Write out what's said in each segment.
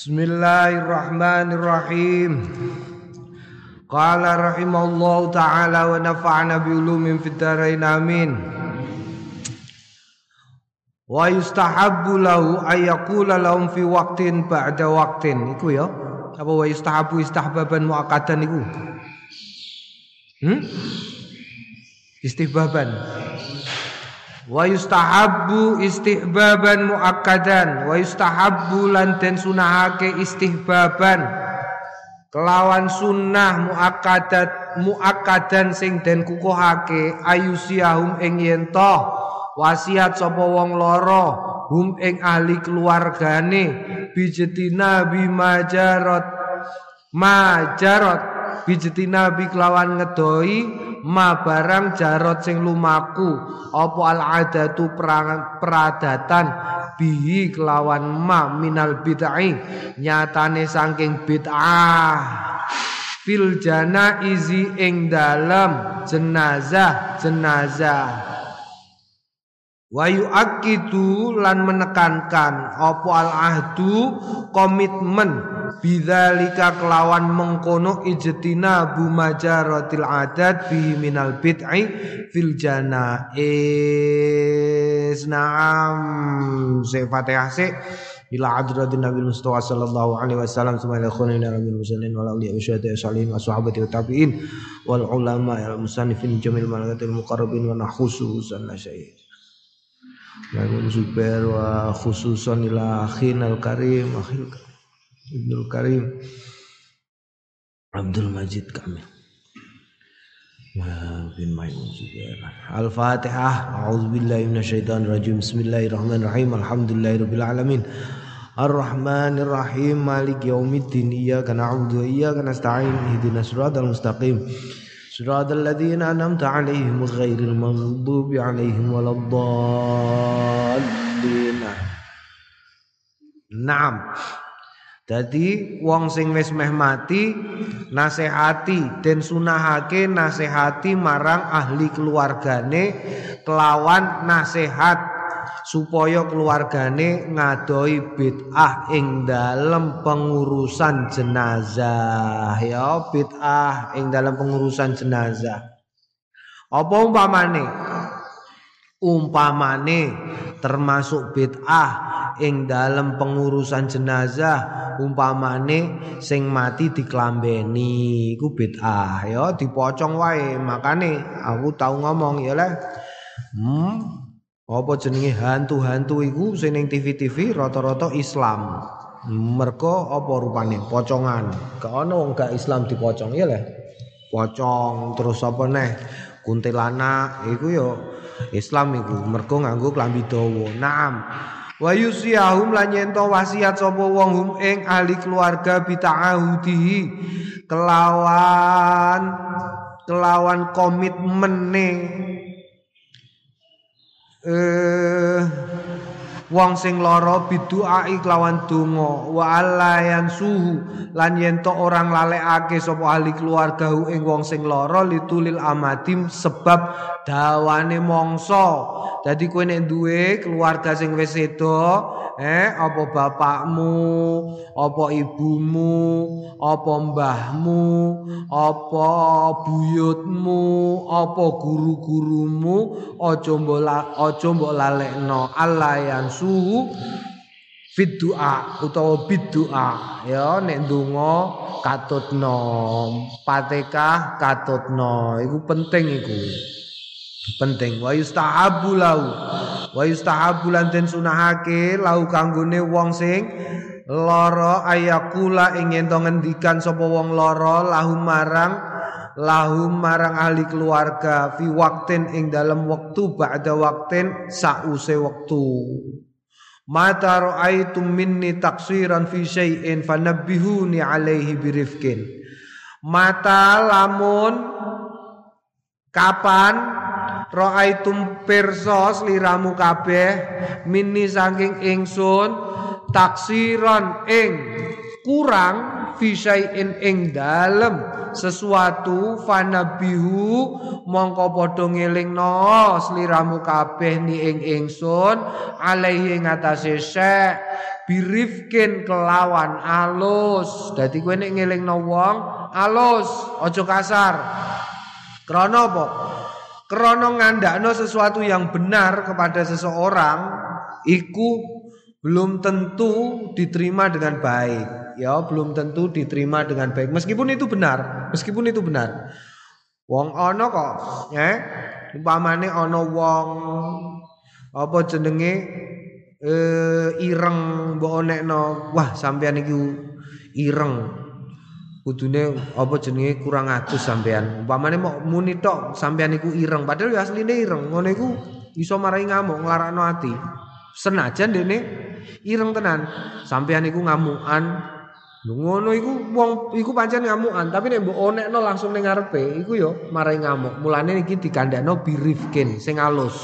Bismillahirrahmanirrahim. Qala rahimallahu taala wa nafa'na bi ulumin fid dharain amin. Wa yustahabbu lahu ayyakula lahum fi waqtin ba'da waqtin. Iku ya. Apa wa yustahabbu istihbaban muakkadan iku? Hmm? Istihbaban. Wa yustahabbu istihbaban muakkadan. Wa yustahabbu lan den sunahake istihbaban. Kelawan sunnah muakkadat muakkadan sing den kukuhake ayusiahum ing yen wasiat sapa wong loro hum ing ahli keluargane. Bijetina bimajarot majarot bijetina bi kelawan ngedoi ma barang jarot sing lumaku. Apa al adatu peradatan? Bihi kelawan ma minal bid'ah. Nyatane saking bid'ah. Fil jana izi ing dalam jenazah jenazah Wayu akidu lan menekankan opo al ahdu komitmen bidzalika kelawan mengkono ijtina bu majaratil adat bi minal bid'i fil janaiz na'am. Fatihah se ila hadratin Nabi Mustafa sallallahu alaihi wasallam. Summa ila khunina nabil muslimin wal awliya wa syuhada wa wa tabi'in wal ulama al musannifin jamil malakatil muqarrabin wa nahusu sanna Lalu Zubair wa khususan ila akhin al-karim akhil Ibnul Karim Abdul Majid Kamil bin Maimun Zubair Al-Fatihah A'udzubillahi minasyaitonir rajim Bismillahirrahmanirrahim Alhamdulillahirabbil alamin Ar-Rahmanir Rahim Malik yaumiddin Iyyaka na'budu wa iyyaka nasta'in Ihdinas siratal mustaqim صراط الذين أنعمت عليهم غير المغضوب عليهم ولا الضالين Naam. Dadi wong sing wis meh mati nasehati den sunahake nasehati marang ahli keluargane kelawan nasehat supaya keluargane ngadoi bid'ah ing dalam pengurusan jenazah. Ya bid'ah ing dalam pengurusan jenazah. Apa umpamane? Umpamane termasuk bid'ah ing dalam pengurusan jenazah umpamane sing mati diklambeni iku bid'ah. Ya dipocong wae. Makane aku tau ngomong ya lah. Hmm apa jenenge hantu-hantu iku sing ning TV-TV rata-rata Islam. Mergo apa rupane pocongan. Gak ono wong gak Islam dipocong ya lah. Pocong terus apa neh kuntilanak iku yo Islam iku mergo nganggo klambi dawa. Naam. Wa yusiyahum lan yento wasiat sapa wong hum ing ahli keluarga bita'ahudi kelawan kelawan komitmene eh wong sing lara bidu'a iklawan donga wa allayan suhu lan yen to orang lalekake sapa ahli keluarga ing wong sing lara litulil amatim sebab dawane mongso dadi kowe nek duwe keluarga sing wis sedo eh apa bapakmu apa ibumu apa mbahmu apa buyutmu apa guru-gurumu aja mbok aja mbok lalekno. Alayan suhu fit doa utawa bid ya nek ndonga katutno patekah katutno iku penting iku penting. Wa yustahabu lau wa yustahabu lan den sunahake lau kanggone wong sing lara ayakula ingin to ngendikan sapa wong lara lahu marang lahum marang ahli keluarga fi waktin ing dalam waktu ba'da waktin sause waktu Mata ra'aitum minni taksiran fi syai'in fanabbihuni alaihi birifkin Mata lamun kapan Ra'aitum persos liramu kabeh mini saking ingsun taksiron ing kurang fisain ing dalem. Sesuatu fanabihu mongko padha ngelingno sliramu kabeh ni ing ingsun alaihi ngatasé syek birifkin kelawan alus. Dadi kowe nek ngelingno wong alus aja kasar. Krana apa krana ngandakno sesuatu yang benar kepada seseorang iku belum tentu diterima dengan baik. Ya belum tentu diterima dengan baik. Meskipun itu benar meskipun itu benar. Wong ana kok ya? Umpamane ana wong apa jenenge eh ireng mbok onekno. Wah sampean iki ireng kudune apa jenenge kurang atus sampean. Umpamane mau muni tok sampean iku ireng padahal ya asline ireng. Ngono iku iso marai ngamuk nglarakno ati. Senajan dene ireng tenan sampean iku ngamukan. Ngono iku wong iku pancen ngamukan tapi nek mbok onekno langsung ning ngarepe iku yo marai ngamuk. Mulane iki dikandakno birifkin sing alus.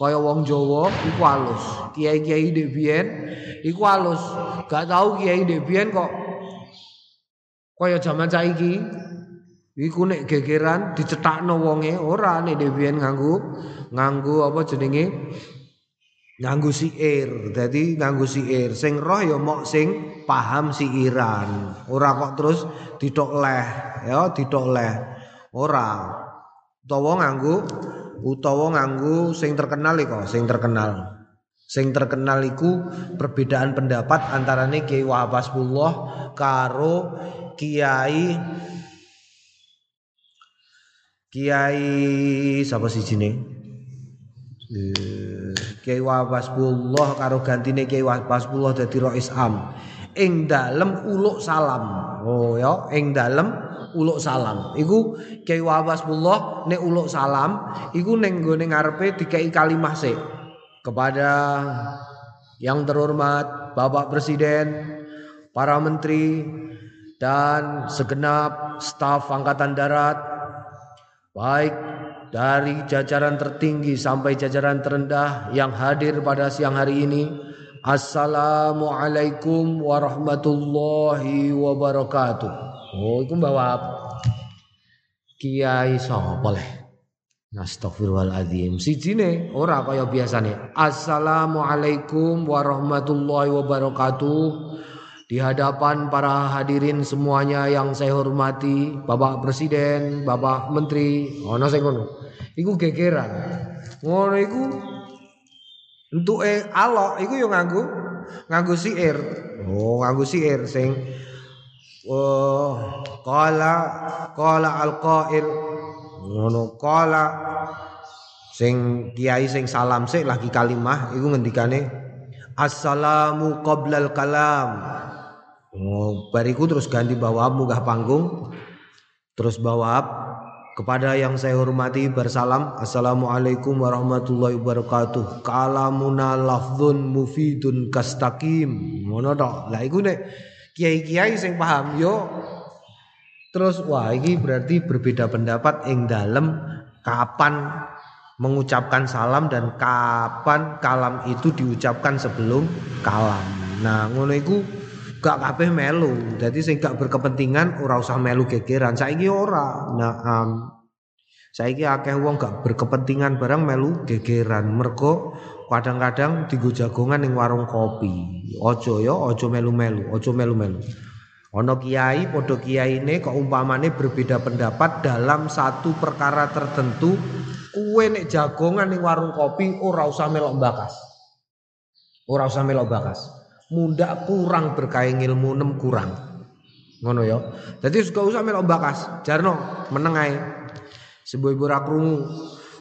Kaya wong Jawa iku alus. Kiai-kiai ndek biyen iku alus. Gak tau kiai ndek biyen kok kaya jaman saiki. Iku nek gegeran dicetakno wonge ora nek biyen nganggo nganggo apa jenenge nganggo siir. Dadi nganggo siir. Sing roh ya mok sing paham siiran. Ora kok terus ditok leh, ya ditok leh. Ora. Utawa nganggo utawa nganggo sing terkenal iku sing terkenal sing terkenal iku perbedaan pendapat antarane Kiai Wahab Hasbullah karo Kiai. Kiai sapa sijine? Eh, Kiai Wahab Hasbullah karo gantine Kiai Wahab Hasbullah dadi Rais Am. Ing dalem uluk salam. Oh ya ing dalem uluk salam. Iku Kyai Wahbasbullah nek uluk salam iku ning gone ngarepe dikai kalimah sik. Kepada yang terhormat Bapak Presiden, para menteri dan segenap staf angkatan darat baik dari jajaran tertinggi sampai jajaran terendah yang hadir pada siang hari ini. Assalamualaikum warahmatullahi wabarakatuh. Oh, iku bawa Kiai sapa leh? Astagfirullahaladzim Sijine ora kaya biasane Assalamualaikum warahmatullahi wabarakatuh Di hadapan para hadirin semuanya yang saya hormati Bapak Presiden, Bapak Menteri Ono sing ngono. Iku gegeran. Ngono iku Untuk eh alok Iku yang nganggu Nganggu siir. Oh nganggu siir Sing Oh, qala qala al-qail. Ngono qala sing kiai sing salam sik lagi kalimah iku ngendikane assalamu qoblal kalam oh bariku terus ganti bawa munggah panggung. Terus bawa kepada yang saya hormati bersalam. Assalamualaikum warahmatullahi wabarakatuh. Kalamuna lafzun mufidun kastakim ngono tok. Lah iku nek kiai-kiai sing paham yo. Terus wah ini berarti berbeda pendapat ing dalam kapan mengucapkan salam dan kapan kalam itu diucapkan sebelum kalam. Nah, ngono iku gak kabeh melu. Jadi sing gak berkepentingan ora usah melu gegeran. Saiki ora. Nah, um, saiki akeh wong gak berkepentingan barang melu gegeran. Mergo kadang-kadang digo jagongan ning warung kopi. Ojo ya, ojo melu-melu, ojo melu-melu. Ono kiai padha kiyaine kok umpamane berbeda pendapat dalam satu perkara tertentu, kue nek jagongan ning warung kopi ora usah melok bakas. Ora usah melok bakas. Munda kurang berkaing ilmu nem kurang. Ngono ya. Jadi gak usah melok bakas. Jarno meneng ae. Sebuah ibu krungu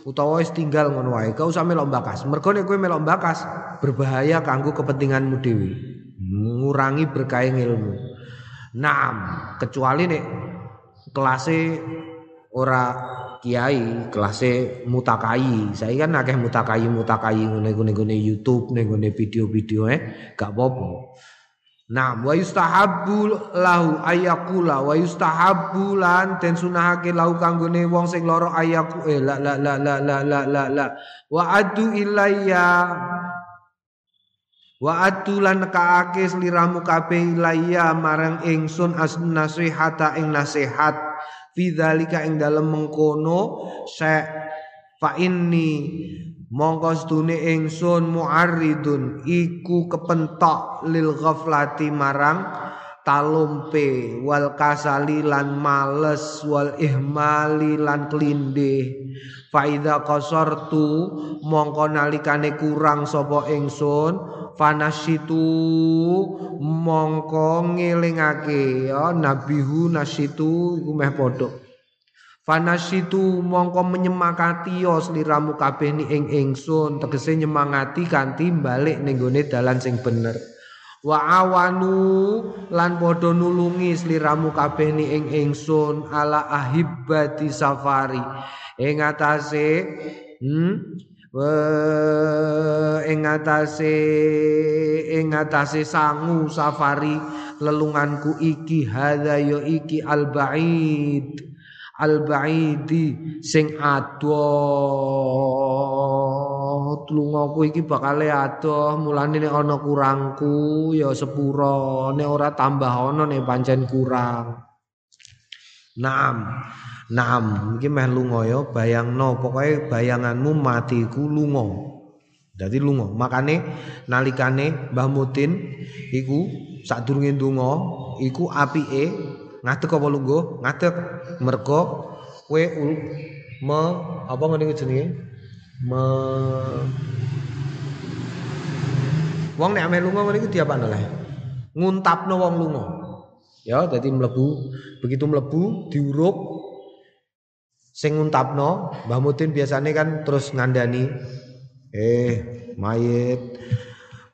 utawa tinggal ngono wae gak usah melok bakas mergo nek kowe melok bakas berbahaya kanggo kepentinganmu dhewe ngurangi berkaing ilmu naam kecuali nek kelasé ora kiai kelasé mutakai. Saya kan akeh mutakai mutakai ngene-ngene YouTube ngene video-video eh. Gak apa-apa. Nah, wa yustahabbu lahu ayakula wa yustahabbu lan den sunahake lahu kanggone wong sing lara ayaku eh la la la la la la la la. Wa adu ilayya wa adu lan kaake sliramu kabeh ilayya marang ingsun as nasihata ing nasihat fi dzalika ing dalem mengkono sa fa inni mongko stune ingsun muarridun iku kepentok lil ghaflati marang talumpe wal kasali lan males wal ihmali lan klindih faida qasortu mongko nalikane kurang sapa ingsun fanasitu mongko ngelingake ya nabihu nasitu iku meh padha Fanasitu mongko menyemakati yo sliramu kabeh ni ing ingsun tegese nyemangati kanthi balik ning gone dalan sing bener. Wa awanu lan padha nulungi sliramu kabeh ni ing ingsun ala ahibati safari. Ing atase hmm ing atase ing atase sangu safari lelunganku iki hadza iki al baid al-ba'idi sing adoh lungaku iki bakale adoh mulane nek ana kurangku ya sepura nek ora tambah ana nek pancen kurang. Naam Naam. Iki meh lunga ya bayangno. Pokoke bayanganmu matiku lunga. Jadi lunga. Makane nalikane Mbah Mutin iku sadurunge ndonga iku apike ngadeg apa lungguh? Ngadeg mergo kowe me apa ngene jenenge? Me wong nek ame lunga ngene iki diapane oleh nguntapno wong lunga. Ya dadi mlebu. Begitu mlebu diuruk sing nguntapno Mbah Mutin biasane kan terus ngandani eh mayit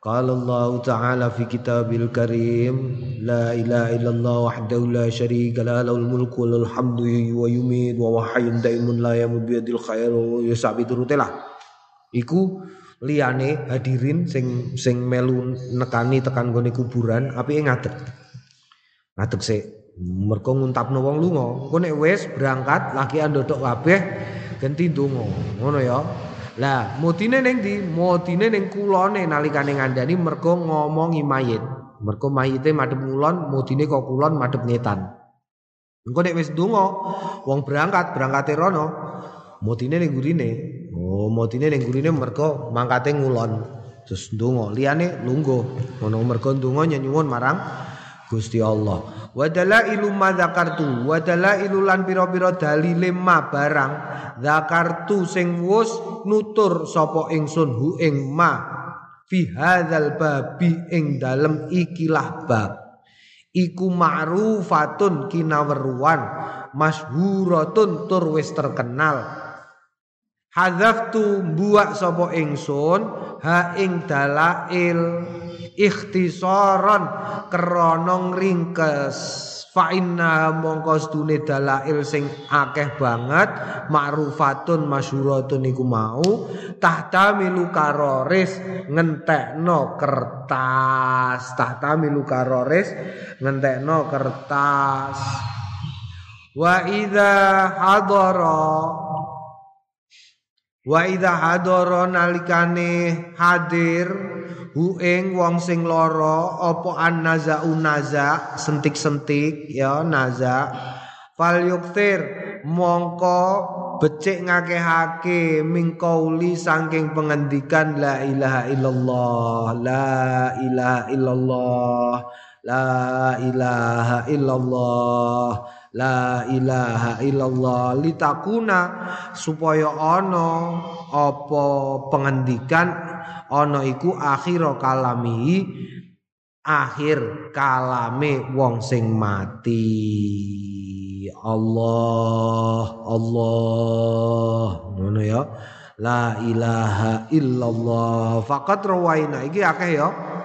قال الله تعالى في كتابه الكريم لا إله إلا الله وحده لا شريك له له الملك وله الحمد ويميت وهو حي دائم لا يموت بيد الخير ويسع بيدرute iku liyane hadirin sing sing melu nekani tekan gone kuburan apike ngadeg? Ngadeg sik. Mergo nguntapno wong lunga. Engko nek wis berangkat laki ndodok kabeh genti ndonga. Ngono ya lah, motine ning ndi? Motine ning kulone nalikane ngandani mergo ngomongi mayit. Mergo mayite madhep kulon, motine kok kulon madhep ngetan. Engko nek wis donga, wong berangkat, berangkate rono, motine ning gurine. Oh, motine ning gurine mergo mangkate ngulon. Terus donga, liyane lungguh. Ngono mergo donga nyuwun marang Gusti Allah. Wa dalailu ma dzakartu, wa dalailu lan pira-pira dalile ma barang dzakartu sing wus nutur sapa ingsun hu ing ma fi hadzal babi ing dalem ikilah bab. Iku ma'rufatun kinaweruan masyhuratun tur wis terkenal Hadzaftu buak sapa ingsun ha ing dalail ikhtisaran krana ringkes fa inna mongko stune dalail sing akeh banget ma'rufatun masyhuratun iku mau tahta milu karoris ngentekno kertas. Tahta milu karoris ngentekno kertas. Wa idza hadara Wa idza hadara nalikane hadir hu ing wong sing lara apa annaza unaza sentik-sentik ya naza fal yuktir mongko becik ngakehake mingkauli saking pengendikan la ilaha illallah la ilaha illallah la ilaha illallah La ilaha illallah litakuna supaya ana apa pengendikan ana iku akhir kalami akhir kalame wong sing mati. Allah Allah. Ngono ya. La ilaha illallah. Faqat rawaina iki akeh ya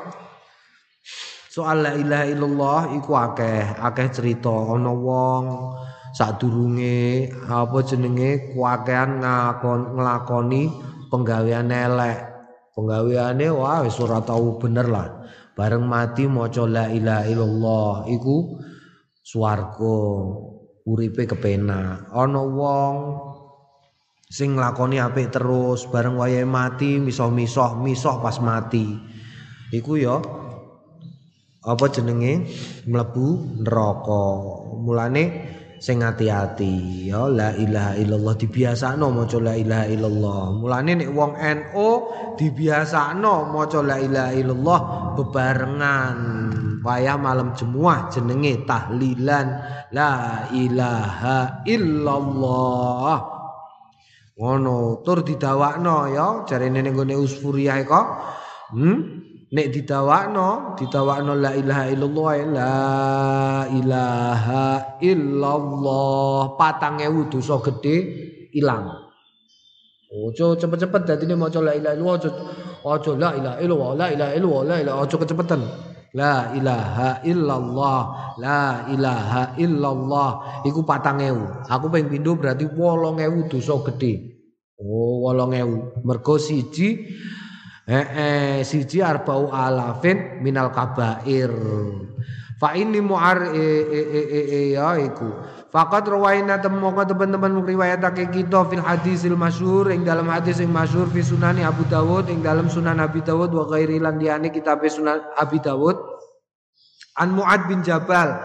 Soal la ilaha illallah iku akeh, akeh cerita ana wong sadurunge apa jenenge kuakean ngakon nglakoni penggawean elek. Penggaweane wah wis ora tau bener lah. Bareng mati maca la ilaha illallah iku swarga uripe kepenak. Ana wong sing nglakoni apik terus bareng wayahe mati misoh-misoh misoh pas mati. Iku ya apa jenenge? Mlebu neraka. Mulane sing hati-hati. Ya la ilaha illallah dibiasakno maca la ilaha illallah. Mulane nek wong NU dibiasakno maca la ilaha illallah bebarengan. Wayah malam jemuah jenenge tahlilan. La ilaha illallah. Ngono tur didawakno ya. Jarene ning gone usfuriyah kok. Hmm nek didawakno didawakno la ilaha illallah la ilaha illallah. Patang ewu dosa gede ilang. Ojo cepet-cepet dadine maca la ilaha illallah ojo la ilaha illallah la ilaha illallah la ilaha ojo kecepetan La ilaha illallah La ilaha illallah. Iku patang ewu. Aku pengen pindu berarti wolong ewu dosa gede Oh wolong ewu. Mergo siji Eh, eh siji arbau alafin minal kabair. Fa ini muar e e e e, e ya iku. Fakat rawaina temoga teman-teman riwayatake kita fil hadisil masyhur ing dalam hadis sing masyhur fi sunani Abu Dawud ing dalam sunan Abi Dawud wa ghairi lan liyane kitab sunan Abi Dawud An Muad bin Jabal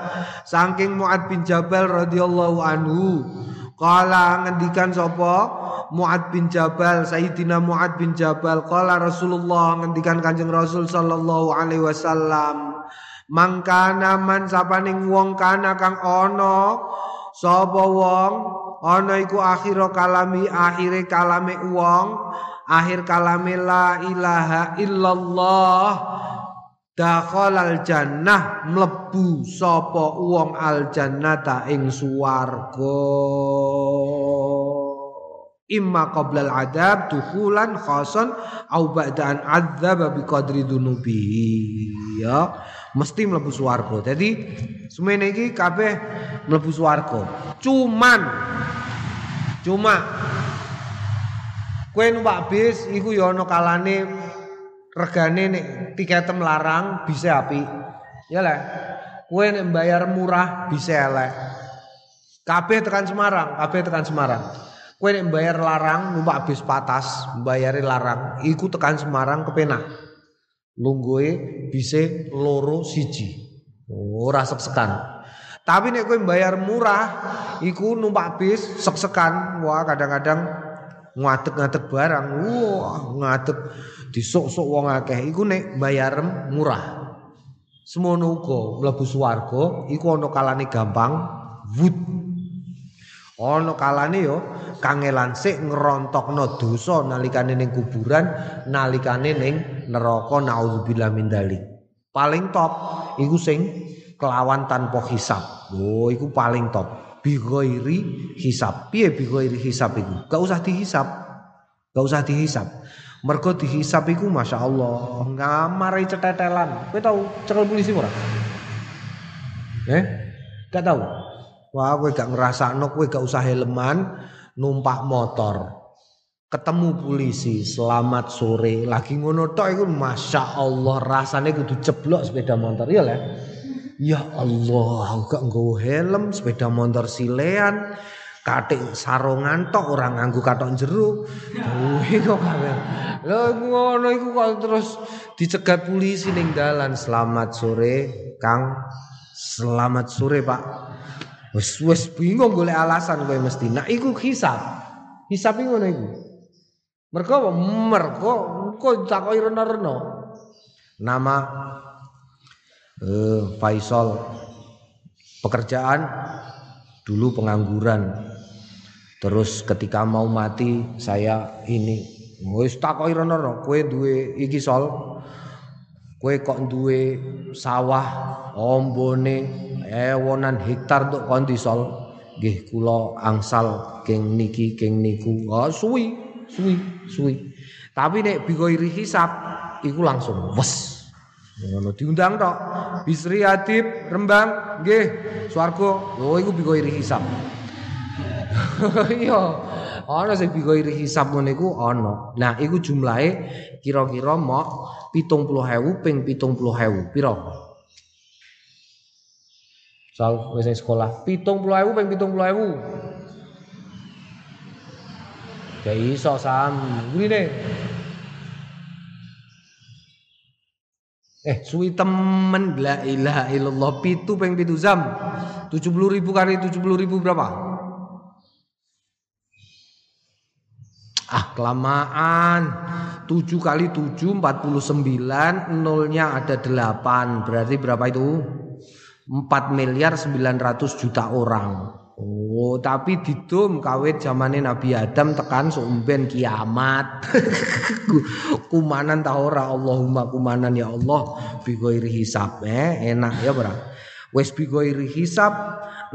saking Muad bin Jabal radhiyallahu anhu Kala ngendikan sapa Muad bin Jabal Sayyidina Muad bin Jabal Kala Rasulullah ngendikan Kanjeng Rasul sallallahu alaihi wasallam Mangkana man sapaning wong kana kang ana sapa wong? Ana iku akhir kalami akhire kalame wong akhir kalame la ilaha illallah dakhalal jannah mlebu sapa wong al jannata ing swarga imma qoblal adab dukhulan khasan au ba'daan adzab bi qadri dunubihi ya mesti mlebu swarga dadi semene iki kabeh mlebu swarga cuman cuma kowe numpak bis iku ya ana kalane regane nek tiketem larang bisa api. Ya lah. Kue nek bayar murah bisa elek. Kabeh tekan Semarang, kabeh tekan Semarang. Kue nek bayar larang numpak bis patas, bayari larang, iku tekan Semarang kepenak. Lungguhe bisa loro siji. Ora sek-sekan. Tapi nek kowe bayar murah, iku numpak bis sek-sekan. Wah, kadang-kadang ngadeg-ngadeg barang. Wah, ngadeg disuk-suk wong akeh iku nek bayar murah. Semono uga mlebu swarga iku ana kalane gampang wut. Ana kalane yo kangelan sik ngerontokno dosa nalikane ning kuburan, nalikane ning neraka naudzubillah min dalik. Paling top iku sing kelawan tanpa hisab. Oh, iku paling top. Bighairi hisab. Piye bighairi hisab iku? Gak usah dihisab. Gak usah dihisab. Mergo dihisap iku Masya Allah Ngamarai cetetelan Kowe tahu cekel polisi ora? Eh? Gak tahu? Wah kowe gak ngerasa no Kowe gak usah helman Numpak motor Ketemu polisi Selamat sore Lagi ngono tok iku Masya Allah Rasanya kudu ceblok sepeda motor Iya lah Ya Allah gak nggawa helm Sepeda motor silean katik sarungan tok orang nganggo katok jero. Kuwi kok kabeh. Lho ngono iku kok terus dicegat polisi ning dalan. Selamat sore, Kang. Selamat sore, Pak. Wes wes bingung golek alasan kowe mesti. Nah iku hisab. Hisab ngono iku. Mergo? Mergo kok takoki rena-rena. Nama eh Faisal pekerjaan dulu pengangguran Terus ketika mau mati saya ini wis takoki rono kowe duwe iki sol. Kowe kok duwe sawah ombone ewonan hektar untuk kondi sol. Nggih kula angsal geng niki geng niku. Oh suwi, suwi, suwi. Tapi nek bigoiri hisap iku langsung wes. Ngono diundang tok. Bisri Adib Rembang nggih swarga. Oh iku bigoiri hisap. Iya. Ana sing bighairi hisab ngene iku ana. Nah, iku jumlahe kira-kira mok 70.000 ping 70.000. Piro? Soal wis sekolah 70.000 ping 70.000. Ya iso sam. Ngene. Eh, suwi temen la ilaha illallah pitu ping pitu zam. 70 ribu kali 70 ribu berapa? Ah kelamaan. 7 kali 7 49 Nolnya ada 8 Berarti berapa itu? 4 miliar 900 juta orang. Oh, tapi didum kawit zamane Nabi Adam tekan sumben kiamat. kumanan ta ora? Allahumma kumanan ya Allah. Bi hisab. Eh enak ya ora. Wis bi hisab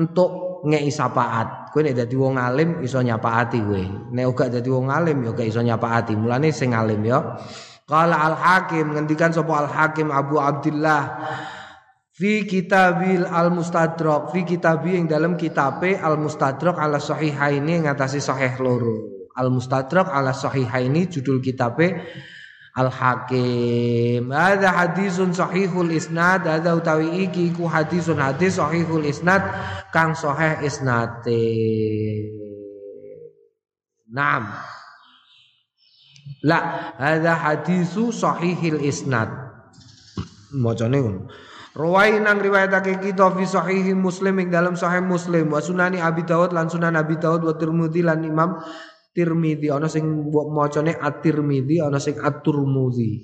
untuk ngei syafaat. Kowe nek dadi wong alim iso nyapaati kowe. Nek ora dadi wong alim ya gak iso nyapaati. Mulane sing alim ya. Qala Al Hakim ngendikan sapa Al Hakim Abu Abdullah fi kitabil al mustadrak fi kitabi yang dalam kitabe al mustadrak ala sahihaini ngatasi sahih loro al mustadrak ala sahihaini judul kitabe al hakim ada hadisun sahihul isnad ada utawi iki ku hadisun hadis sahihul isnad kang sahih isnate Naam. La ada hadisu sahihil isnad. Macane ngono. Rawai nang riwayatake kita fi sahih Muslim ing dalam sahih Muslim wa sunani Abi Dawud lan sunan Abi Dawud wa Tirmidzi lan Imam Tirmidzi ana sing macane At-Tirmidzi ana sing At-Turmudzi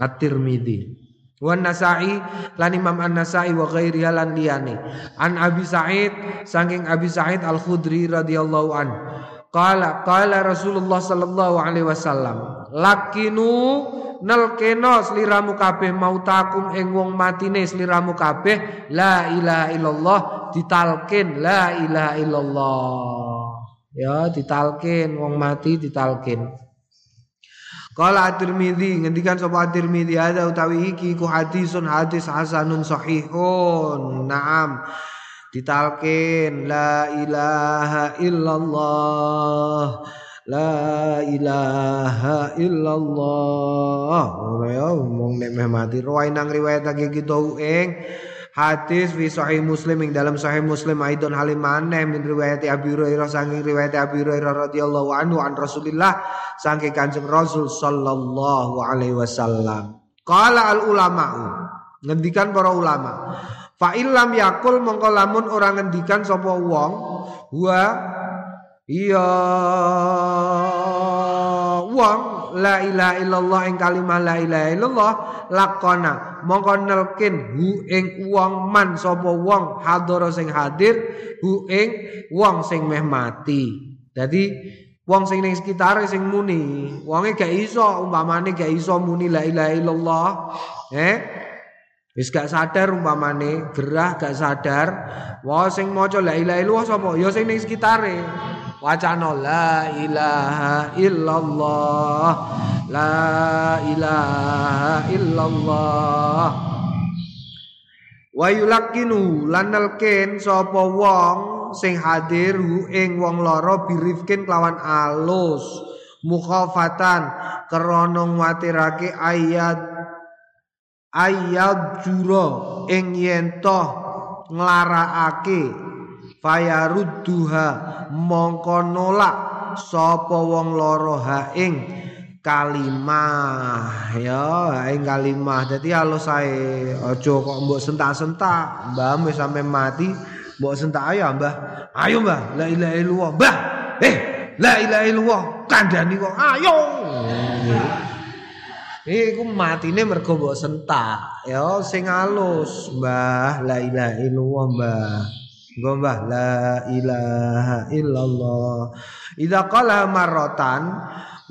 At-Tirmidzi wa Nasa'i lan Imam An-Nasa'i wa ghairiha lan liyane. An Abi Sa'id saking Abi Sa'id Al-Khudri radhiyallahu an. Qala qala Rasulullah sallallahu alaihi wasallam lakinu nelkeno sliramu kabeh mautakum ing wong matine sliramu kabeh la ilaha illallah ditalkin la ilaha illallah ya ditalkin wong mati ditalkin Kala At-Tirmidzi ngendikan sapa At-Tirmidzi ada utawi iki ku hadisun hadis hasanun sahihun. Naam. Ditalkin la ilaha illallah. La ilaha illallah. Ya wong nek mati ruwai nang riwayatake kita ing hadis fi sahih Muslim ing dalam sahih Muslim aidon halim maneh min riwayat Abi Hurairah saking riwayat Abi Hurairah radhiyallahu anhu an Rasulillah saking Kanjeng Rasul sallallahu alaihi wasallam. Qala al ulama ngendikan para ulama. Fa illam yakul mongko lamun ora ngendikan sapa wong wa Iya wong la ilaha illallah ing kalimah la ilaha illallah lakona mongko nelkin hu ing wong man sapa wong hadara sing hadir hu ing wong sing meh mati. Dadi wong sing ning sekitar sing muni, wonge gak iso umpamane gak iso muni la ilaha illallah. Eh Wis gak sadar umpamane gerah gak sadar, wong sing maca la ilaha illallah sapa? Ya sing ning sekitare. Wacana la ilaha illallah. La ilaha illallah. Wa yulakinu lan nelken sapa wong sing hadir hu ing wong loro birifkin kelawan alus. Mukhafatan krana nguatirake ayat ayat jura ing yen nglarakake fayarudduha mongko nolak sapa wong loro ha ing kalimah. Ya ing kalimah. Dadi halus sae aja kok mbok sentak-sentak. Mbah wis sampe mati mbok sentak ayo mbah. Ayo mbah. La ilaha illallah. Mbah eh la ilaha illallah. Kandhani kok ayo. Iku matine mergo mbok sentak. Ya sing halus mbah. La ilaha illallah mbah Gombah la ilaha illallah. Idza qala marratan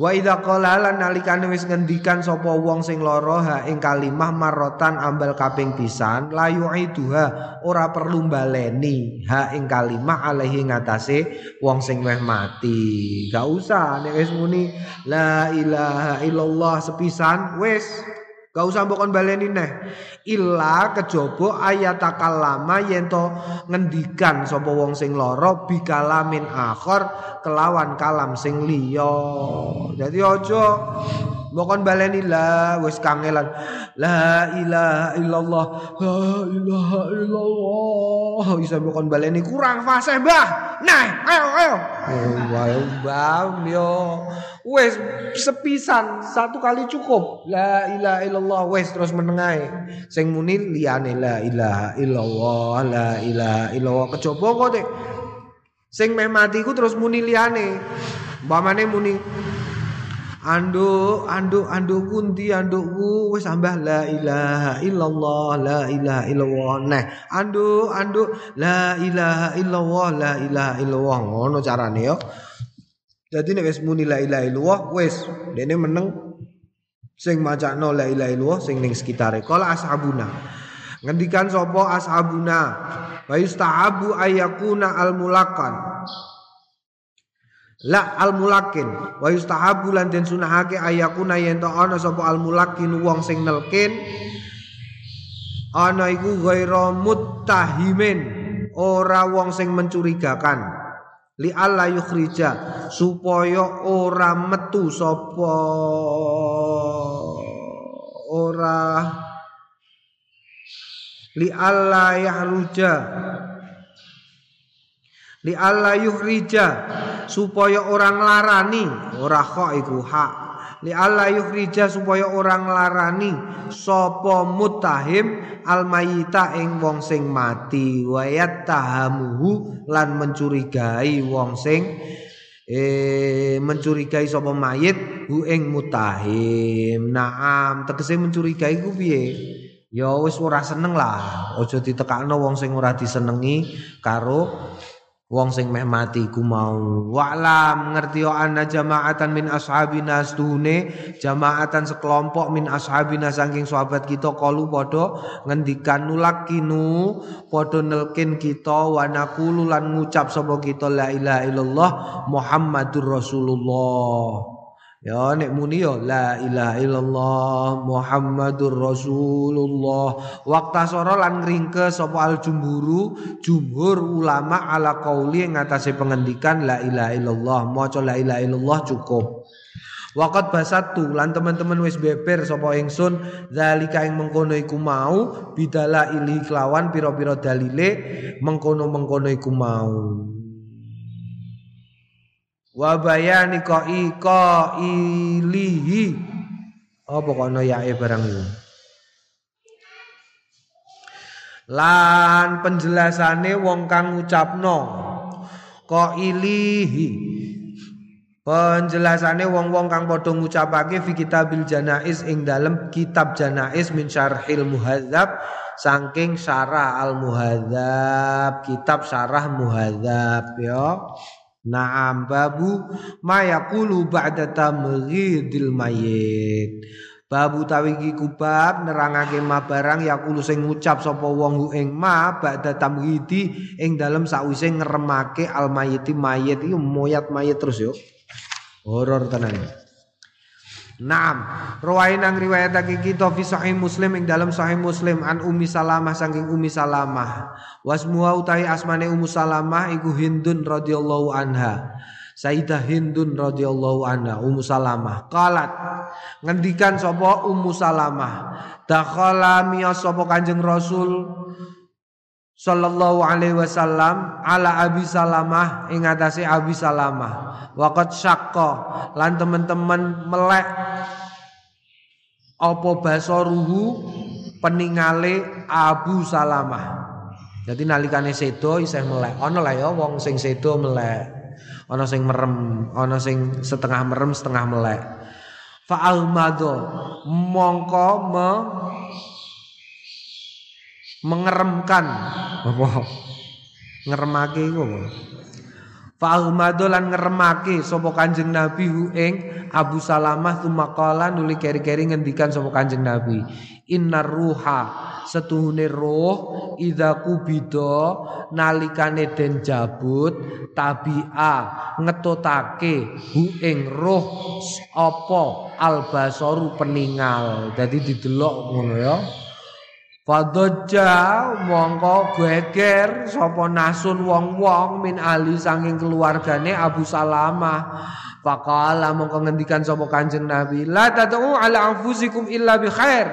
wa idza qala lan nalikane wis ngendikan sapa wong sing lara ing kalimah marratan ambal kaping pisan la yu'iduha ora perlu baleni ha ing kalimah alaihi ngatasé wong sing weh mati. Gak usah nek wis muni la ilaha illallah sepisan wis Gak usah mbok baleni neh. Illa kejaba ayat lama yen to ngendikan sapa wong sing lara bikalamin akhir kelawan kalam sing liya. Dadi aja mbok baleni la wis kangelan. La ilaha illallah. La ilaha illallah. Allah bisa kon baleni kurang fasih Mbah. Nah, ayo ayo. Wae Mbah yo. Wes sepisan satu kali cukup. La ilaha illallah wes terus menengai. Sing muni liyane la ilaha illallah, la ilaha illallah kecoba kok. Sing meh mati ku terus muni liyane. Mbamane muni Anduk, anduk, anduk kunti, andukku wis ambah la ilaha illallah, la ilaha illallah. Nah, anduk, anduk, la ilaha illallah, la ilaha illallah. Ngono carane yo. Jadi nek wis muni la ilaha illallah, wis dene meneng sing macakno la ilaha illallah sing ning sekitare. Kala ashabuna. Ngendikan sapa ashabuna? Wa yustahabu ayakuna al mulakan. La al mulakin wa yustahabu lan den sunahake ayakuna yen to ana sapa al mulakin wong sing nelkin. Ana iku ghaira muttahimin. Ora wong sing mencurigakan. Li alla yukhrija. Supaya ora metu sapa ora. Li alla yahruja. Li alla yukhrija supaya orang larani ora kok iku hak. Li alla yukhrija supaya orang larani sapa mutahim almayita ing wong sing mati. Wayat tahamuhu lan mencurigai wong sing eh mencurigai sapa mayit hu ing mutahim naam tegese mencurigai ku piye? Ya wis ora seneng lah. Aja ditekakno wong sing ora disenengi karo wong sing meh mati ku mau. Wa'lam ngerti yo anna jama'atan min ashabina stune jama'atan sekelompok min ashabina saking sahabat kita kalu padha ngendikan nulakinu padha nelkin kita wa naqulu lan ngucap sapa kita la ilaha illallah muhammadur rasulullah Ya nek muni ya la ilaha illallah Muhammadur Rasulullah. Soro lan ngringke sapa al jumhuru jumhur ulama ala qauli ngatasé pengendikan la ilaha illallah maca la ilaha illallah cukup. Wakat basatu lan teman-teman wis beber sapa ingsun zalika ing mengkono iku mau bidala ili kelawan pira-pira dalile mengkono-mengkono iku mau wa bayani ika ilihi apa kono yae barang itu? Lan penjelasane wong kang ngucapno ilihi penjelasane wong-wong kang padha ngucapake fi kitabil janais ing dalem kitab janais min syarhil muhadzab. Saking syarah al muhadzab kitab syarah muhadzab ya Naam babu mayakulu ba'da tamghidil mayit. Babu tawiki kubab nerangake ma barang yakulu sing ngucap sapa wong ing ma ba'da tamghidi ing dalem sakwise ngremake al mayiti mayit iki moyat mayit terus yo. Horor tenan. Naam, rawain nang kita fi sahih Muslim ing dalam sahih Muslim an Ummi Salamah saking Ummi Salamah. Wasmuha utahi asmane Ummu Salamah iku Hindun radhiyallahu anha. Sayyidah Hindun radhiyallahu anha Ummu Salamah qalat ngendikan sapa Ummu Salamah dakhala miyas sapa Kanjeng Rasul sallallahu alaihi wasallam ala Abi Salamah ing atase Abi Salamah. Waqat syaqqa lan teman-teman melek apa basaruhu peningale Abu Salamah. Jadi nalikane sedo isih melek. Ana lah ya wong sing sedo melek. Ana sing merem ana sing setengah merem setengah melek. Fa almado mongko me mengeremkan. Apa? Ngeremake iku apa? Fa'umadu lan ngeremake sapa Kanjeng Nabi hu ing Abu Salamah tumaqala nuli keri-keri ngendikan sapa Kanjeng Nabi. Innar ruha setuhune roh idza kubida nalikane den jabut tabia ngetotake hu ing roh apa albasaru peninggal dadi didelok ngono ya Fadoja mongko geger sapa nasun wong-wong min ali sanging keluargane Abu Salamah. Faqala mongko ngendikan sapa Kanjeng Nabi, la tad'u ala anfusikum illa bi khair.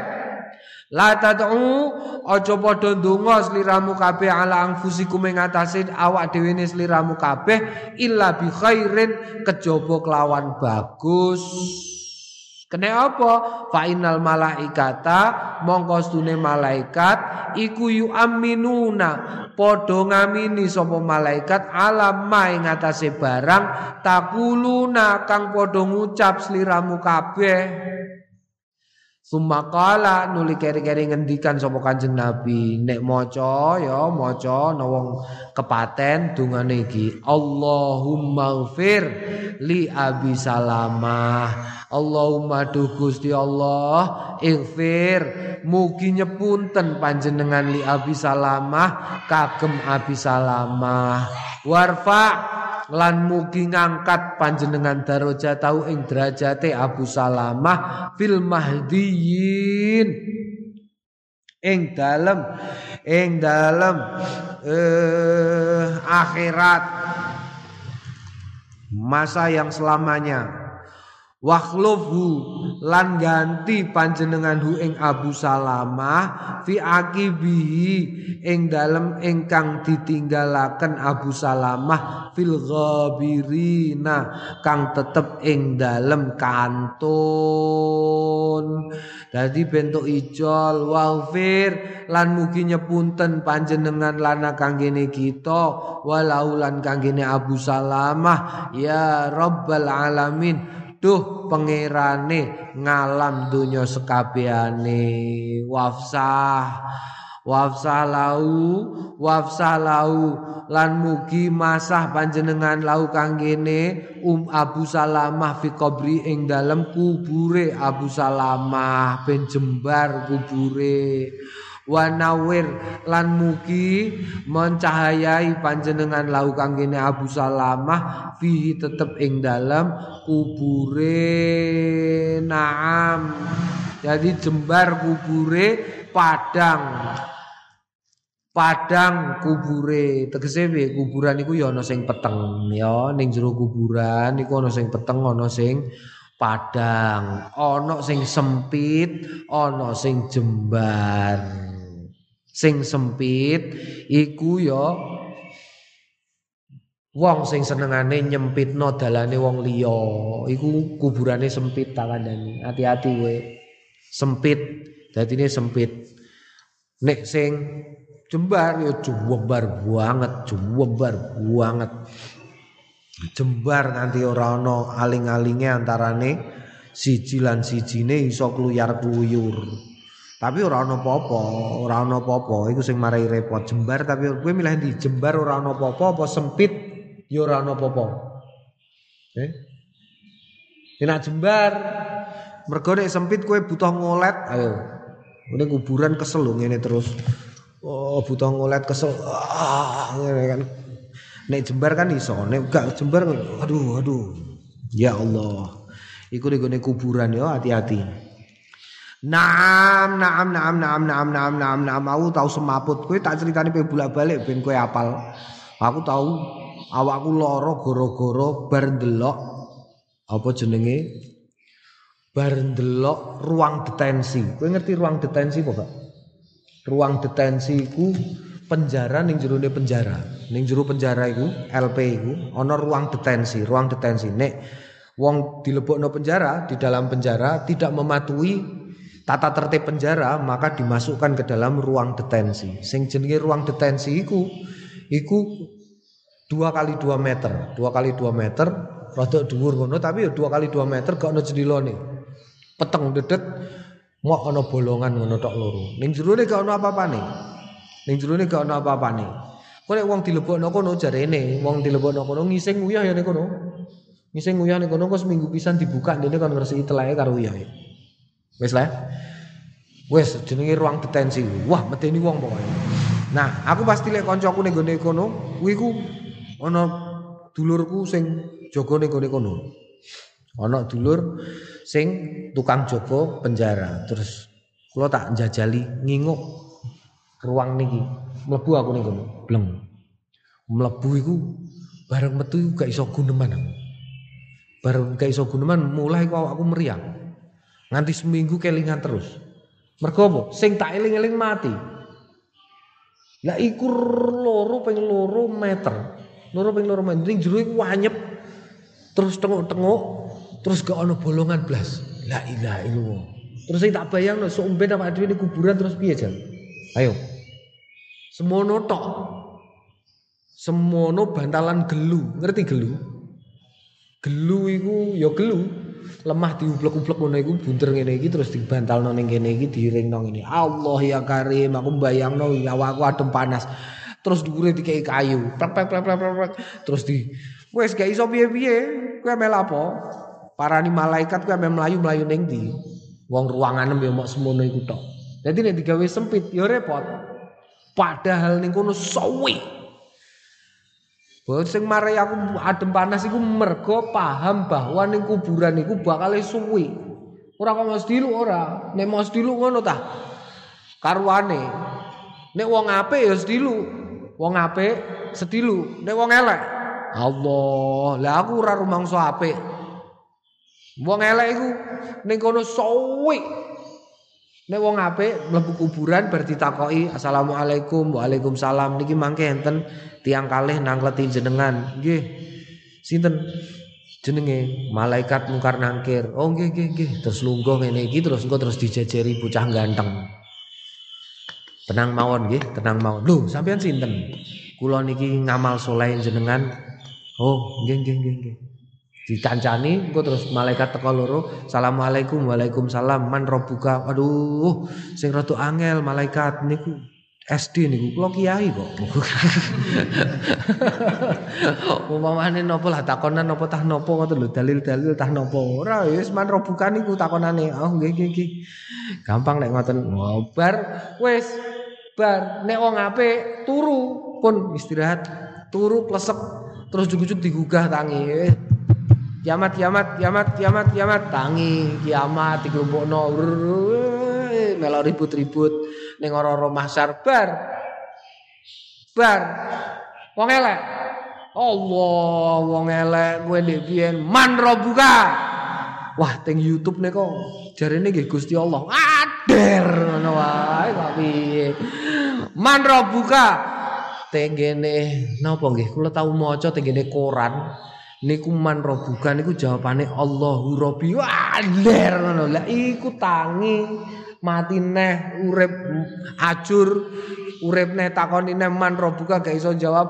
La tad'u aja padha ndonga sliramu kabeh ala anfusikum ing atase awak dhewe ne sliramu kabeh illa bi khairin kejaba kelawan bagus. Kene apa? Fa innal malaikata mongko stune malaikat iku yu aminuna padha ngamini sapa malaikat alam ma ing atase barang takuluna kang padha ngucap sliramu kabeh. Sumakala nuli keri-keri ngendikan sapa Kanjeng Nabi nek maca ya maca ana wong kepaten dungane iki Allahumma ighfir li Abi Salamah Allahumma duh Gusti Allah ighfir. Mugi nyepunten panjenengan li Abi Salamah kagem Abi Salamah. Warfa lan mugi ngangkat panjenengan daraja tau ing derajate Abu Salamah fil mahdiyin. Ing dalem ing dalem eh, akhirat. Masa yang selamanya Wakhlufhu lan ganti panjenengan hu ing Abu Salamah fi akibihi ing dalem ingkang ditinggalaken Abu Salamah fil ghabirina kang tetep ing dalem kantun. Dadi bentuk ijol wafir lan mugi nyepunten panjenengan lana kanggene kita walau lan kanggene Abu Salamah. Ya rabbal alamin Duh pangerane ngalam dunya sekabehane wafsah wafsah lau wafsah lau. Lan mugi masah panjenengan lau kanggene um Abu Salamah fi qabri ing dalem kubure Abu Salamah ben jembar kubure wanawir lan mugi mencahayai panjenengan lau kanggene Abu Salamah fihi tetep ing dalam kubure naam. Jadi jembar kubure padang. Padang kubure. Tegese piye? Kuburan iku ya ana sing peteng. Ya ning jero kuburan iku ana sing peteng ana sing padang. Ana sing sempit ana sing jembar. Sing sempit iku ya wong sing senengane nyempitno dalane wong liya. Iku kuburane sempit tak kandhani? Hati-hati kowe sempit. Dadine sempit. Nek sing jembar ya jembar banget jembar banget jembar nganti ora ana aling-alinge antarane siji lan sijine iso kluyar-kluyur Tapi ora ana apa-apa, ora ana apa-apa, iku sing marai repot jembar tapi kowe milih di jembar ora ana apa-apa apa sempit ya ora ana apa-apa. Eh? Enak jembar. Mergo nek sempit kowe butuh ngolet, ayo. Udah kuburan kesel ngene terus. Oh, butuh ngolet kesel. Ah, ngene kan. Nek jembar kan iso, nek gak jembar aduh aduh. Ya Allah. Iku ning kuburan ya hati-hati. Naam, naam, naam, naam, naam, naam, naam, naam. Aku tahu semaput. Kowe tak ceritani pe bolak-balik ben kowe apal. Aku tahu awakku lara gara-gara bar ndelok apa jenenge? Bar ndelok ruang detensi. Kowe ngerti ruang detensi apa, Pak? Ruang detensi iku penjara ning jerone penjara. Ning jero penjara iku LP iku ana ruang detensi, ruang detensi. Nek wong dilebokno penjara, di dalam penjara tidak mematuhi tata tertib penjara maka dimasukkan ke dalam ruang detensi. Sing jenenge ruang detensi iku iku dua kali dua meter, dua kali dua meter, rada dhuwur ngono tapi ya dua kali dua meter gak ono jendilane. Peteng dedet mau ono bolongan ngono tok loro. Ning jerone gak ono apa-apane. Ning jerone gak ono apa-apane. Kok nek wong dilebokno kono jarene, wong dilebokno kono ngising uyah ya ning kono. Ngising uyah ning kono kok seminggu pisan dibuka dene kon ngresiki teleke karo uyah. Wis lah. Wis jenenge ruang detensi. Wah, medeni wong pokoke. Nah, aku pasti lek kancaku ning gone kono, kuwi ku ana dulurku sing jaga ning gone kono. Ana dulur sing tukang jaga penjara. Terus kula tak njajali nginguk ruang niki. Mlebu aku ning kono, bleng. Mlebu iku bareng metu gak iso guneman aku. Bareng gak iso guneman mulai kok aku meriang. Nganti seminggu kelingan terus. Mergo apa? Sing tak eling-eling mati. Lah iku loro ping loro meter. Loro ping loro meter ning jero iku. Terus tengok-tengok terus gak ono bolongan blas. La ilaha illallah. Terus saya tak bayang no, seumben apa dhewe kuburan terus piye jan? Ayo. Semono tok. Semono bantalan gelu, ngerti gelu? Gelu iku ya gelu. Lemah diublek-ublek ngono iku bunter ngene iki terus dibantalno ning kene iki diringno ngene. Allah ya Karim, aku bayangno nyawaku adem panas. Terus dhuwure dikei kayu. Plek plek plek plek plek. Terus di wis gak iso piye-piye, kowe mel apa? Parani malaikat kowe melayu-melayu ning ndi? Wong ruanganem ya mok semono iku tok. Dadi nek digawe sempit ya repot. Padahal ning kono suwi. Bahwa sing marai aku adem panas iku mergo paham bahwa ning kuburan iku bakal suwi. Ora kok mesti dilu ora. Nek mesti dilu ngono ta. Karuane. Nek wong apik ya sedilu. Wong apik sedilu. Nek wong elek Allah, lah aku ora rumangsa apik. Wong elek iku ning kono suwi. Nek wong apik mlebu kuburan bar ditakoki assalamualaikum waalaikumsalam niki mangke enten tiang kalih nangkleti jenengan. Nggih. Sinten? Jenenge malaikat mungkar nangkir. Oh nggih nggih nggih. Terus lungguh ngene iki terus engko terus dijejeri bocah ganteng. Tenang mawon nggih, tenang mawon. Lho, sampean sinten? Kula niki ngamal soleh jenengan. Oh, nggih nggih nggih nggih. Dikancani engko terus malaikat teko loro. Assalamualaikum waalaikumsalam. Man robuka. Aduh, sing rada angel malaikat niku SD niku kula kiai kok. Umpamane napa lah takonan napa tah napa ngoten lho dalil-dalil tah napa. Ora wis man robukan niku takonane. Oh nggih nggih nggih. Gampang nek ngoten. Oh, bar wis bar nek wong apik turu pun istirahat turu plesek terus jujuk digugah tangi. Kiamat kiamat kiamat kiamat kiamat tangi kiamat dikelompokno melok ribut-ribut ning ora-ora mahsyar bar. Wong elek. Allah, wong elek kowe ndek biyen man robuka. Wah, teng YouTube nih kok jarene nggih Gusti Allah. Ader kok piye. Man robuka. Tenggene napa nggih kula tau maca tenggene koran niku man robuka niku jawabane Allahu Rabbi. Ader ngono. Lah iku tangi mati neh urip ajur urip neh takoni neh man robuka gak iso jawab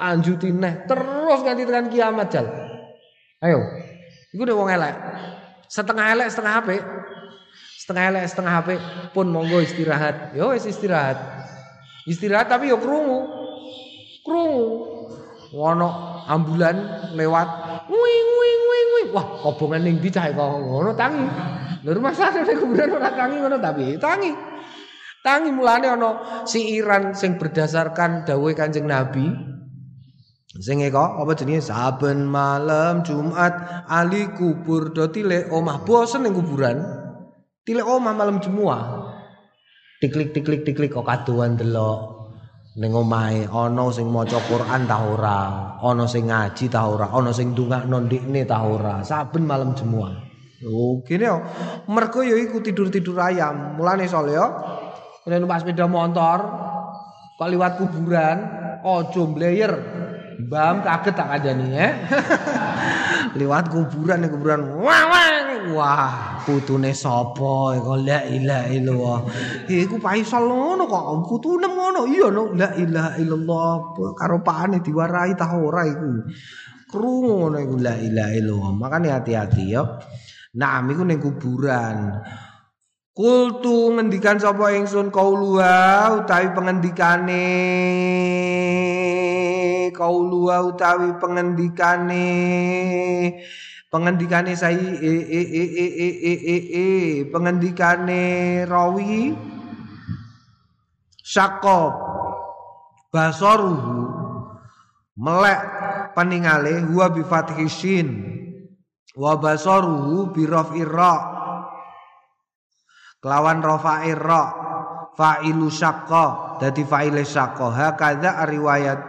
anjuti neh. Terus ganti tekan kiamat jal. Ayo. Iku nek wong elek. Setengah elek setengah HP setengah elek setengah HP pun monggo istirahat. Yo istirahat. Istirahat tapi yo krungu. Krungu wono ambulan lewat wing wing wing wing wah kobongan ning ndi cah kok ngono tangi Lha rumah nek kuburan ora tangi ngono tapi tangi. Tangi mulane ana siiran sing berdasarkan dawuh Kanjeng Nabi. Sing eko apa jenenge saben malam Jumat ali kubur do tilek omah bosen ning kuburan. Tilek omah malam Jumat. Tiklik tiklik tiklik kok kaduan delok ning omahe ana sing maca Quran ta ora, ana sing ngaji ta ora, ana sing ndongakno ndikne ta ora, saben malam Jumat. Oh, gini yo. Mergo yo iku tidur-tidur ayam. Mulane soalnya yo. Nek numpak sepeda motor kok liwat kuburan, ojo mbleyer. Bam kaget tak kandhani eh. liwat kuburan kuburan. Wah, wah. Wah, putune sapa iku la ilaha illallah. Iku Faisal ngono kok putune ngono. Iya no la ilaha illallah. Karo pakane diwarai ta ora iku. Krungu ngono iku la ilaha illallah. Makane hati-hati yo. Nah, iku ning kuburan. Kultu ngendikan sapa ingsun kauluha utawi pengendikane kauluha utawi pengendikane. Pengendikane sai e e e e e e e e pengendikane rawi. Syaqab basaruhu melek peningale huwa bi fathishin wa basaruhu bi raf'ir ra. Kelawan rafa'ir ra. Fa'ilu syaqqa dadi fa'ile syaqqa hakadha riwayat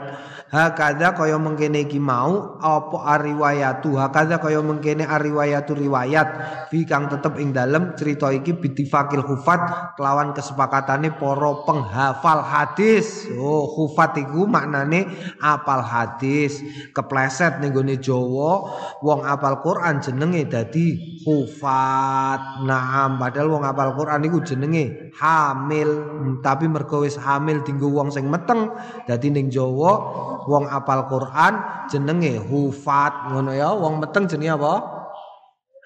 hakadha kaya mengkene iki mau apa ariwayatu? Hakadha kaya mengkene ariwayatu riwayat. Fi kang tetep ing dalem cerita iki bitifakil hufat kelawan kesepakatane para penghafal hadis. Oh hufat iku maknane apal hadis. Kepleset ning gone Jawa wong apal Quran jenenge dadi hufat. Naam padahal wong apal Quran iku jenenge hamil. Tapi mergo wis hamil dinggo wong sing meteng dadi ning Jawa wong apal Quran jenenge hufat ngono ya. Wong meteng jenenge apa?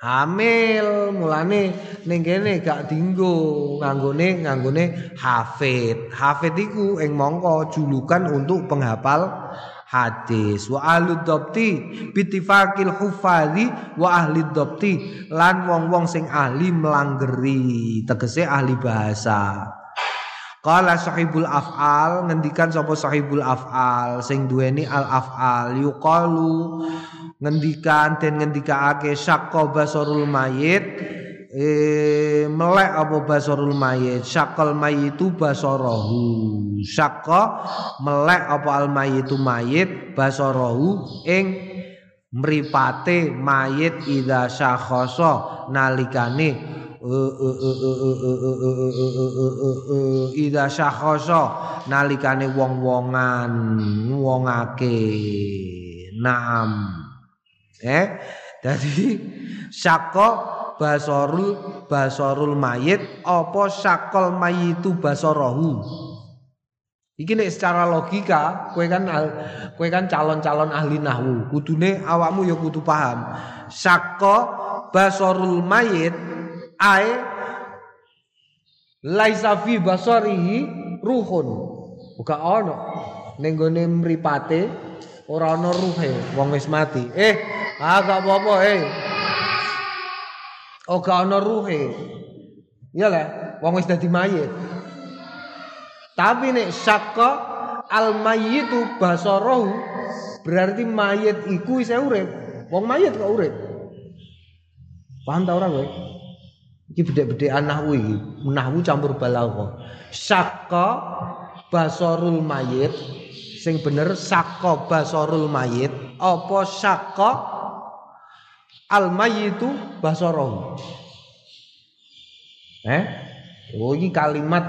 Hamil. Mulane ning kene gak dinggo nganggone nganggone hafid. Hafid iku ing mongko julukan untuk penghafal hadis. Wa ahli dhabti bitifakil hufadhi wa ahli dhabti. Lan wong-wong sing ahli melanggeri tegese ahli bahasa Qala sahibul af'al ngendikan sapa sahibul af'al sing duweni al af'al. Yuqalu ngendikan den ngendikake syaqqa basarul mayit eh melek apa basarul mayit? Syaqal mayitu basarahu. Syaqqa melek apa al mayitu mayit basarahu ing mripate mayit idza syakhasa nalikane ida syakhoso nalikane wong-wongan wongake naam. Eh? Dadi syakko basarul basarul mayit apa syakol mayitu basarahu? Iki nek secara logika kowe kan kowe kan calon-calon ahli nahwu. Kudune awakmu ya kudu paham. Syakko basarul mayit ae laisa fi basarihi ruhun. Buka ono ning gone mripate ora ana ruhe wong wis mati. Eh ah gak apa-apa eh. Oh gak ana ruhe. Ya lah wong wis dadi mayit. Tapi nek syakka al mayyitu basarahu berarti mayit iku isih urip. Wong mayit kok urip? Paham ta ora kowe Iki bedek-bedekan nahwu iki. Nahwu campur balagha. Syaqqa basarul mayit sing bener syaqqa basarul mayit apa syaqqa al mayitu basarahu. Eh? Oh iki kalimat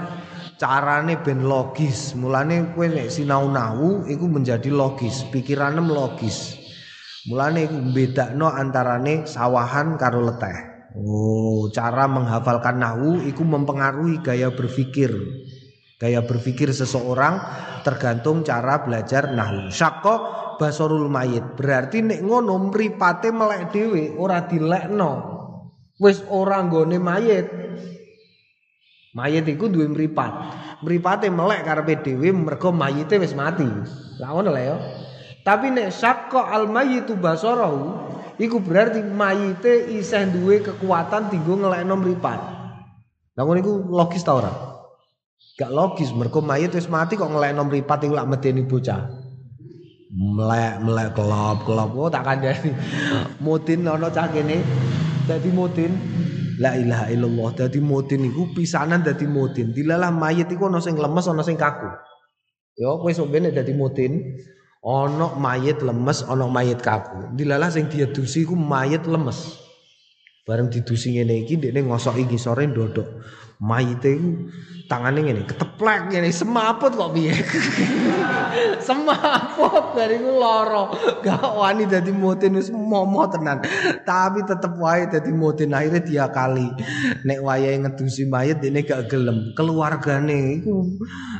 carane ben logis. Mulane kowe nek sinau nahwu iku menjadi logis, pikirane logis. Mulane iku bedakno antarane sawahan karo leteh. Oh, cara menghafalkan nahwu itu mempengaruhi gaya berpikir. Gaya berpikir seseorang tergantung cara belajar nahwu. Syakko basarul mayit. Berarti nek ngono mripate melek dhewe ora dilekno. Wis ora nggone mayit. Mayit iku duwe mripat. Mripate melek karepe dhewe mergo mayite wis mati. Lah ngono lah ya. Tapi nek syakko al mayitu basarahu Iku berarti mayite isih duwe kekuatan tinggo ngelekno mripat. Lah ngono iku logis ta ora? Gak logis mergo mayit wis mati kok ngelekno mripat iku lak medeni bocah. Melek melek kelop kelop oh tak kandhani. Mutin ana cah kene dadi mutin La ilaha illallah dadi mutin iku pisanan dadi mutin. Dilalah mayit iku ana sing lemes ana sing kaku. Yo kowe sok dadi mutin Ana mayit lemes, ana mayit kaku. Dilalah sing diedusi ku mayit lemes. Bareng didusi ngene iki ndekne ngosoki ngisore ndodok. Mayite tangane ngene, keteplek ngene semaput kok piye. semaput bariku lara. Gak wani dadi mutin wis momo tenan. Tapi tetep wae dadi mutin akhirnya dia kali. Nek wayahe ngedusi mayit dene gak gelem. Keluargane iku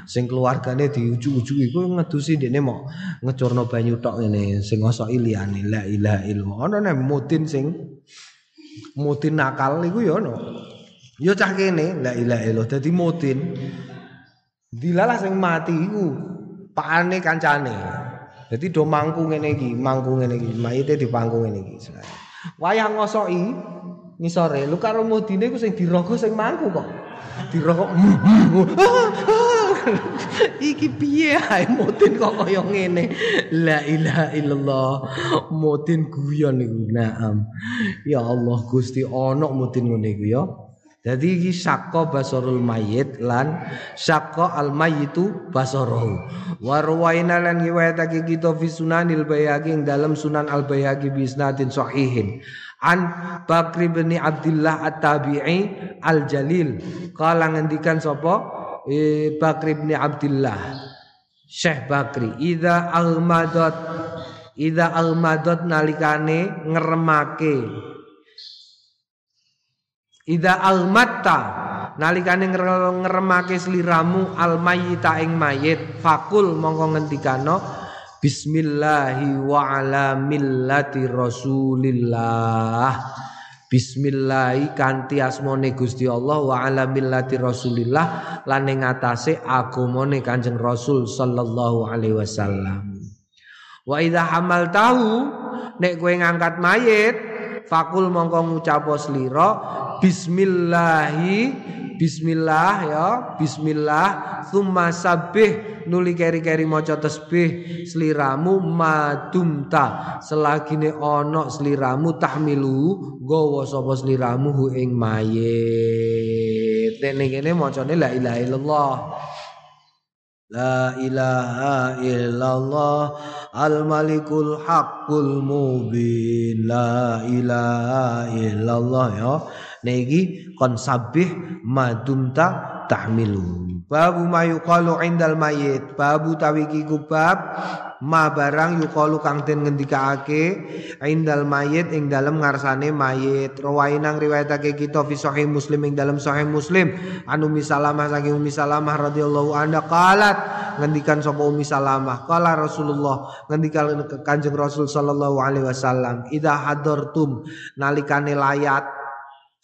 sing keluargane diuju-uju iku ngedusi dene mau ngecurno banyu tok ngene sing ngosoki liyane. La ilaha illallah. Ana nek mutin sing mutin nakal iku ya ono. Ya cah kene la ilaha illallah dadi mutin. Dilalah sing mati iku pakane kancane. Dadi do mangku ngene iki, mangku ngene iki, mayite dipangku ngene iki. Wayah ngosoki ngisore, lu karo mudine ku sing dirogo sing mangku kok. Dirogo. iki piye ae mudin kok kaya ngene. La ilaha illallah. Mudin guyon iku. Naam. Ya Allah Gusti ana mudin ngene iku ya. Jadi iki syakko basarul mayit lan syakko al mayitu basarahu. Wa ruwaina lan riwayatake kita fi sunanil bayhaqi ing dalam sunan al bayhaqi bi isnadin sahihin. An Bakri bin Abdullah At-Tabi'i Al-Jalil. Kala ngendikan sapa? E, Bakri bin Abdullah. Syekh Bakri, "Idza almadat Idza almadat nalikane ngremake Ida almatta nalikane ngremake sliramu almayita ing mayit fakul mongko ngendikano bismillahi wa ala millati rasulillah Bismillahi kanthi asmane Gusti Allah wa ala millati Rasulillah lan ing atase agamane Kanjeng Rasul sallallahu alaihi wasallam. Wa idza hamal tahu nek kowe ngangkat mayit fakul mongko ngucapo slira bismillahi bismillah ya bismillah. Summa sabih nuli keri-keri maca tasbih. Sliramu madumta. Selagine ana sliramu tahmilu gawa sapa sliramu hu ing mayit. Dene kene macane la ilaha illallah. La ilaha illallah. Al-malikul haqqul mubin. La ilaha illallah ya Negi kon sabih madumta tahmilu. Babu ma yuqalu indal mayit. Babu tawiki kubab ma barang yuqalu kang den ngendikaake indal mayit ing dalem ngarsane mayit. Rawainang riwayatake kita fi sahih muslim ing dalem sahih muslim. Anu misalamah saking umi salamah radhiyallahu anha qalat ngendikan sapa umi salamah. Qala rasulullah ngendikan kanjeng rasul sallallahu alaihi wasallam idza hadartum nalikane layat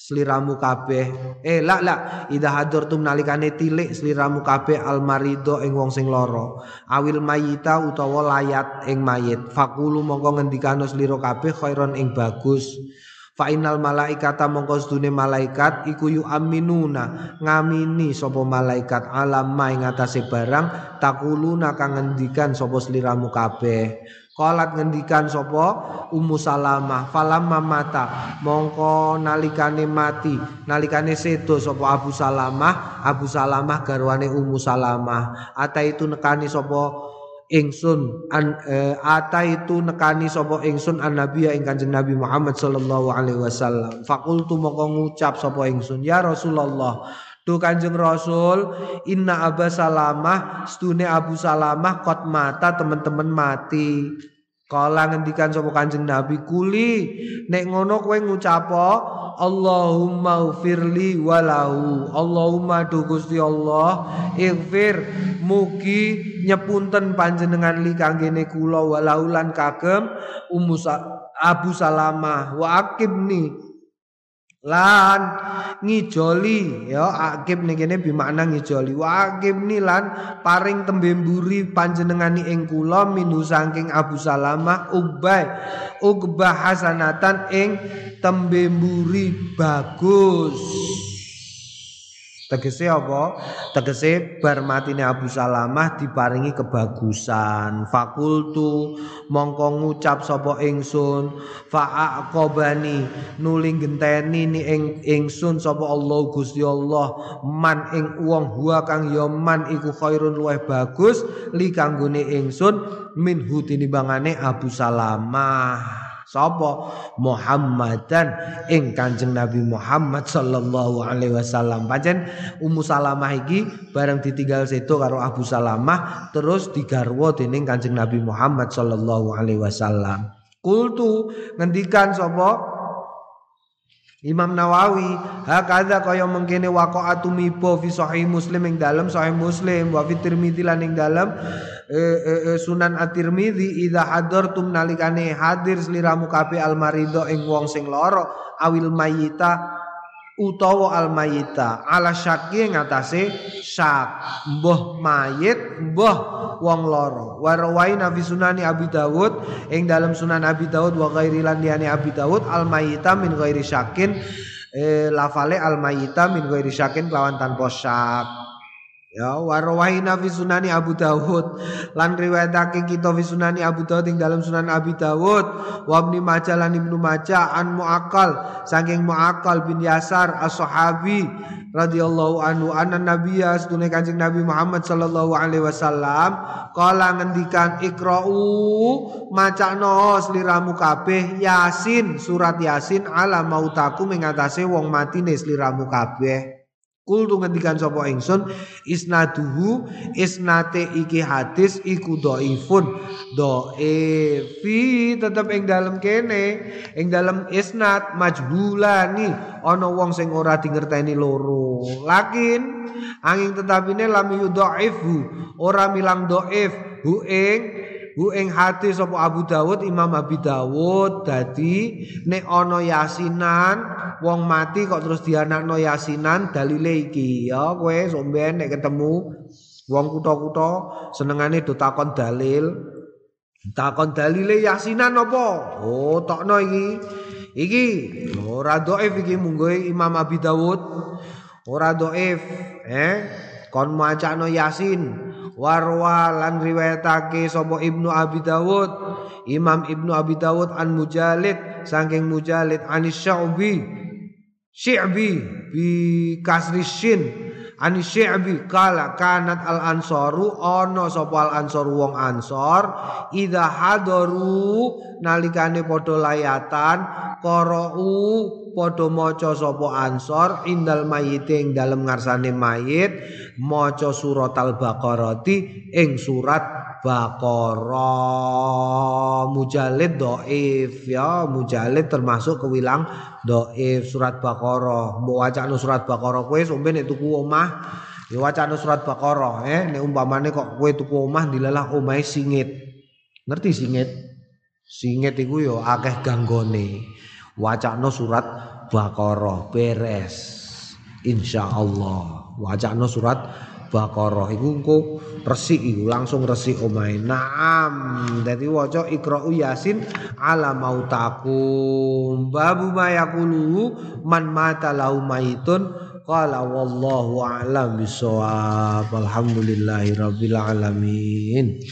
sliramu kabeh. Eh lak lak. Ida hadartum nalikane tilik sliramu kabeh almarido ing wong sing lara. Awil mayita utawa layat ing mayit. Fakulu mongko ngendikano slira kabeh khairon ing bagus. Fa innal malaikata mongko sedune malaikat iku yu aminuna ngamini sapa malaikat alam ma ing atase barang takuluna kang ngendikan sapa sliramu kabeh Kolat ngendikan sopo Ummu Salamah. Falamma mata. Mongko nalikane mati. Nalikane sedo sopo Abu Salamah? Abu Salamah garwane Ummu Salamah. Ata itu nekani sopo ingsun an e, ata itu nekani sopo ingsun an nabi ing kanjeng Nabi Muhammad sallallahu alaihi wasallam. Fakultu mongko ngucap sopo ingsun ya Rasulullah Tuh kanjeng Rasul Inna Abu Salamah Stune Abu Salamah kot mata teman-teman mati. Kala ngendikan sapa Kanjeng Nabi kuli nek ngono kowe ngucapo Allahumma ufirli walahu. Allahumma du Gusti Allah ighfir mugi nyepunten panjenengan li kanggene kula walahu lan kagem Ummu Abu Salamah wa akibni lan ngijoli. Ya akib ning kene bimakna ngijoli. Wa akib lan paring tembe mburi panjenengani ing kula minu saking Abu Salamah ubay ugbah hasanatan ing tembe mburi bagus Tegese apa? Tegese bar matine Abu Salamah diparingi kebagusan. Fakultu mongko ngucap sapa ingsun fa'aqobani nuling genteni ni ing ingsun sapa Allah Gusti Allah man ing wong huwa kang ya man iku khairun luwih bagus li kanggone ingsun min hutinimbangane Abu Salamah. Sapa Muhammadan ing Kanjeng Nabi Muhammad sallallahu alaihi wasallam. Pancen Ummu Salamah iki bareng ditinggal sedo karo Abu Salamah terus digarwa dening Kanjeng Nabi Muhammad sallallahu alaihi wasallam. Kultu ngendikan sapa Imam Nawawi hakadha kaya mengkene waqa'atu mibo fi sahih Muslim ing dalem sahih Muslim wa fi Tirmidzi lan ing dalem e, e, e, Sunan At-Tirmidzi idza hadartum nalikane hadir sliramu kabeh almarido ing wong sing lara awil mayita utawa al mayita. Ala syaki ngatasé syak. Mbah mayit mbah wong loro. Wa rawaina fi sunani Abi Dawud ing dalam sunan Abi Dawud wa ghairi lan liyane Abi Dawud al mayita min ghairi syakin eh, lafale al mayita min ghairi syakin lawan tanpa syak Ya warwahina fi sunani Abu Dawud. Lan riwayatake kita fi sunani Abu Dawud ing dalam sunan Abi Dawud. Wa Ibnu Majah lan Ibnu Majah an Muaqqal. Saking Muaqqal bin Yasar as-sahabi radhiyallahu anhu anna nabiyya sedune Kanjeng Nabi Muhammad sallallahu alaihi wasallam kala ngendikan ikra'u macakno sliramu kabeh Yasin surat Yasin ala mautaku mengatasi wong mati ne sliramu kabeh Kultu ngendikan sapa ingsun isnaduhu isnate iki hadis iku dhaifun. Dhaifi tetep ing dalem kene ing dalem isnad majhulani. Ana wong sing ora dingerteni loro. Lakin angin tetapine lam yudhaifu ora milang dhaif. Hu ing hu ing hati sapa Abu Dawud Imam Abi Dawud dadi nek ana yasinan wong mati kok terus dianakno yasinan dalile iki ya kowe somben nek ketemu wong kutha-kutha senengane do takon dalil. Takon dalile yasinan apa? Oh tokno iki. Iki ora dhaif iki munggo Imam Abi Dawud. Ora dhaif eh? Kon macano yasin warwa lan riwayatake sapa Ibnu Abi Dawud Imam Ibnu Abi Dawud an Mujalid saking Mujalid anis Syu'bi Syu'bi bi kasri shin Ani Syi'bi kala kanat al ansoru ono sopo al ansor wong ansor ida hadoru nalikane podo layatan koro'u podo moco sopo ansor indal mayiting dalem ngarsane mayit moco surat al baqarati ing surat Baqarah Mujalid doif ya. Mujalid termasuk kewilang doif. Surat Baqarah. Mbok wacana surat Baqarah. Kowe sombe nek tuku omah ya wacana surat Baqarah eh. Nek umpamane kok kowe tuku omah dilalah omahe singit. Ngerti singit? Singit iku ya akeh ganggone. Wacana surat Baqarah. Beres. Insyaallah wacana surat Baqarah. Iku engko resik iku langsung resik omahe. Naam dadi waca ikra'u yasin ala mautakum. Babu ma yaqulu man mata lahu maitun qala wallahu a'lam bisawab alhamdulillahi rabbil alamin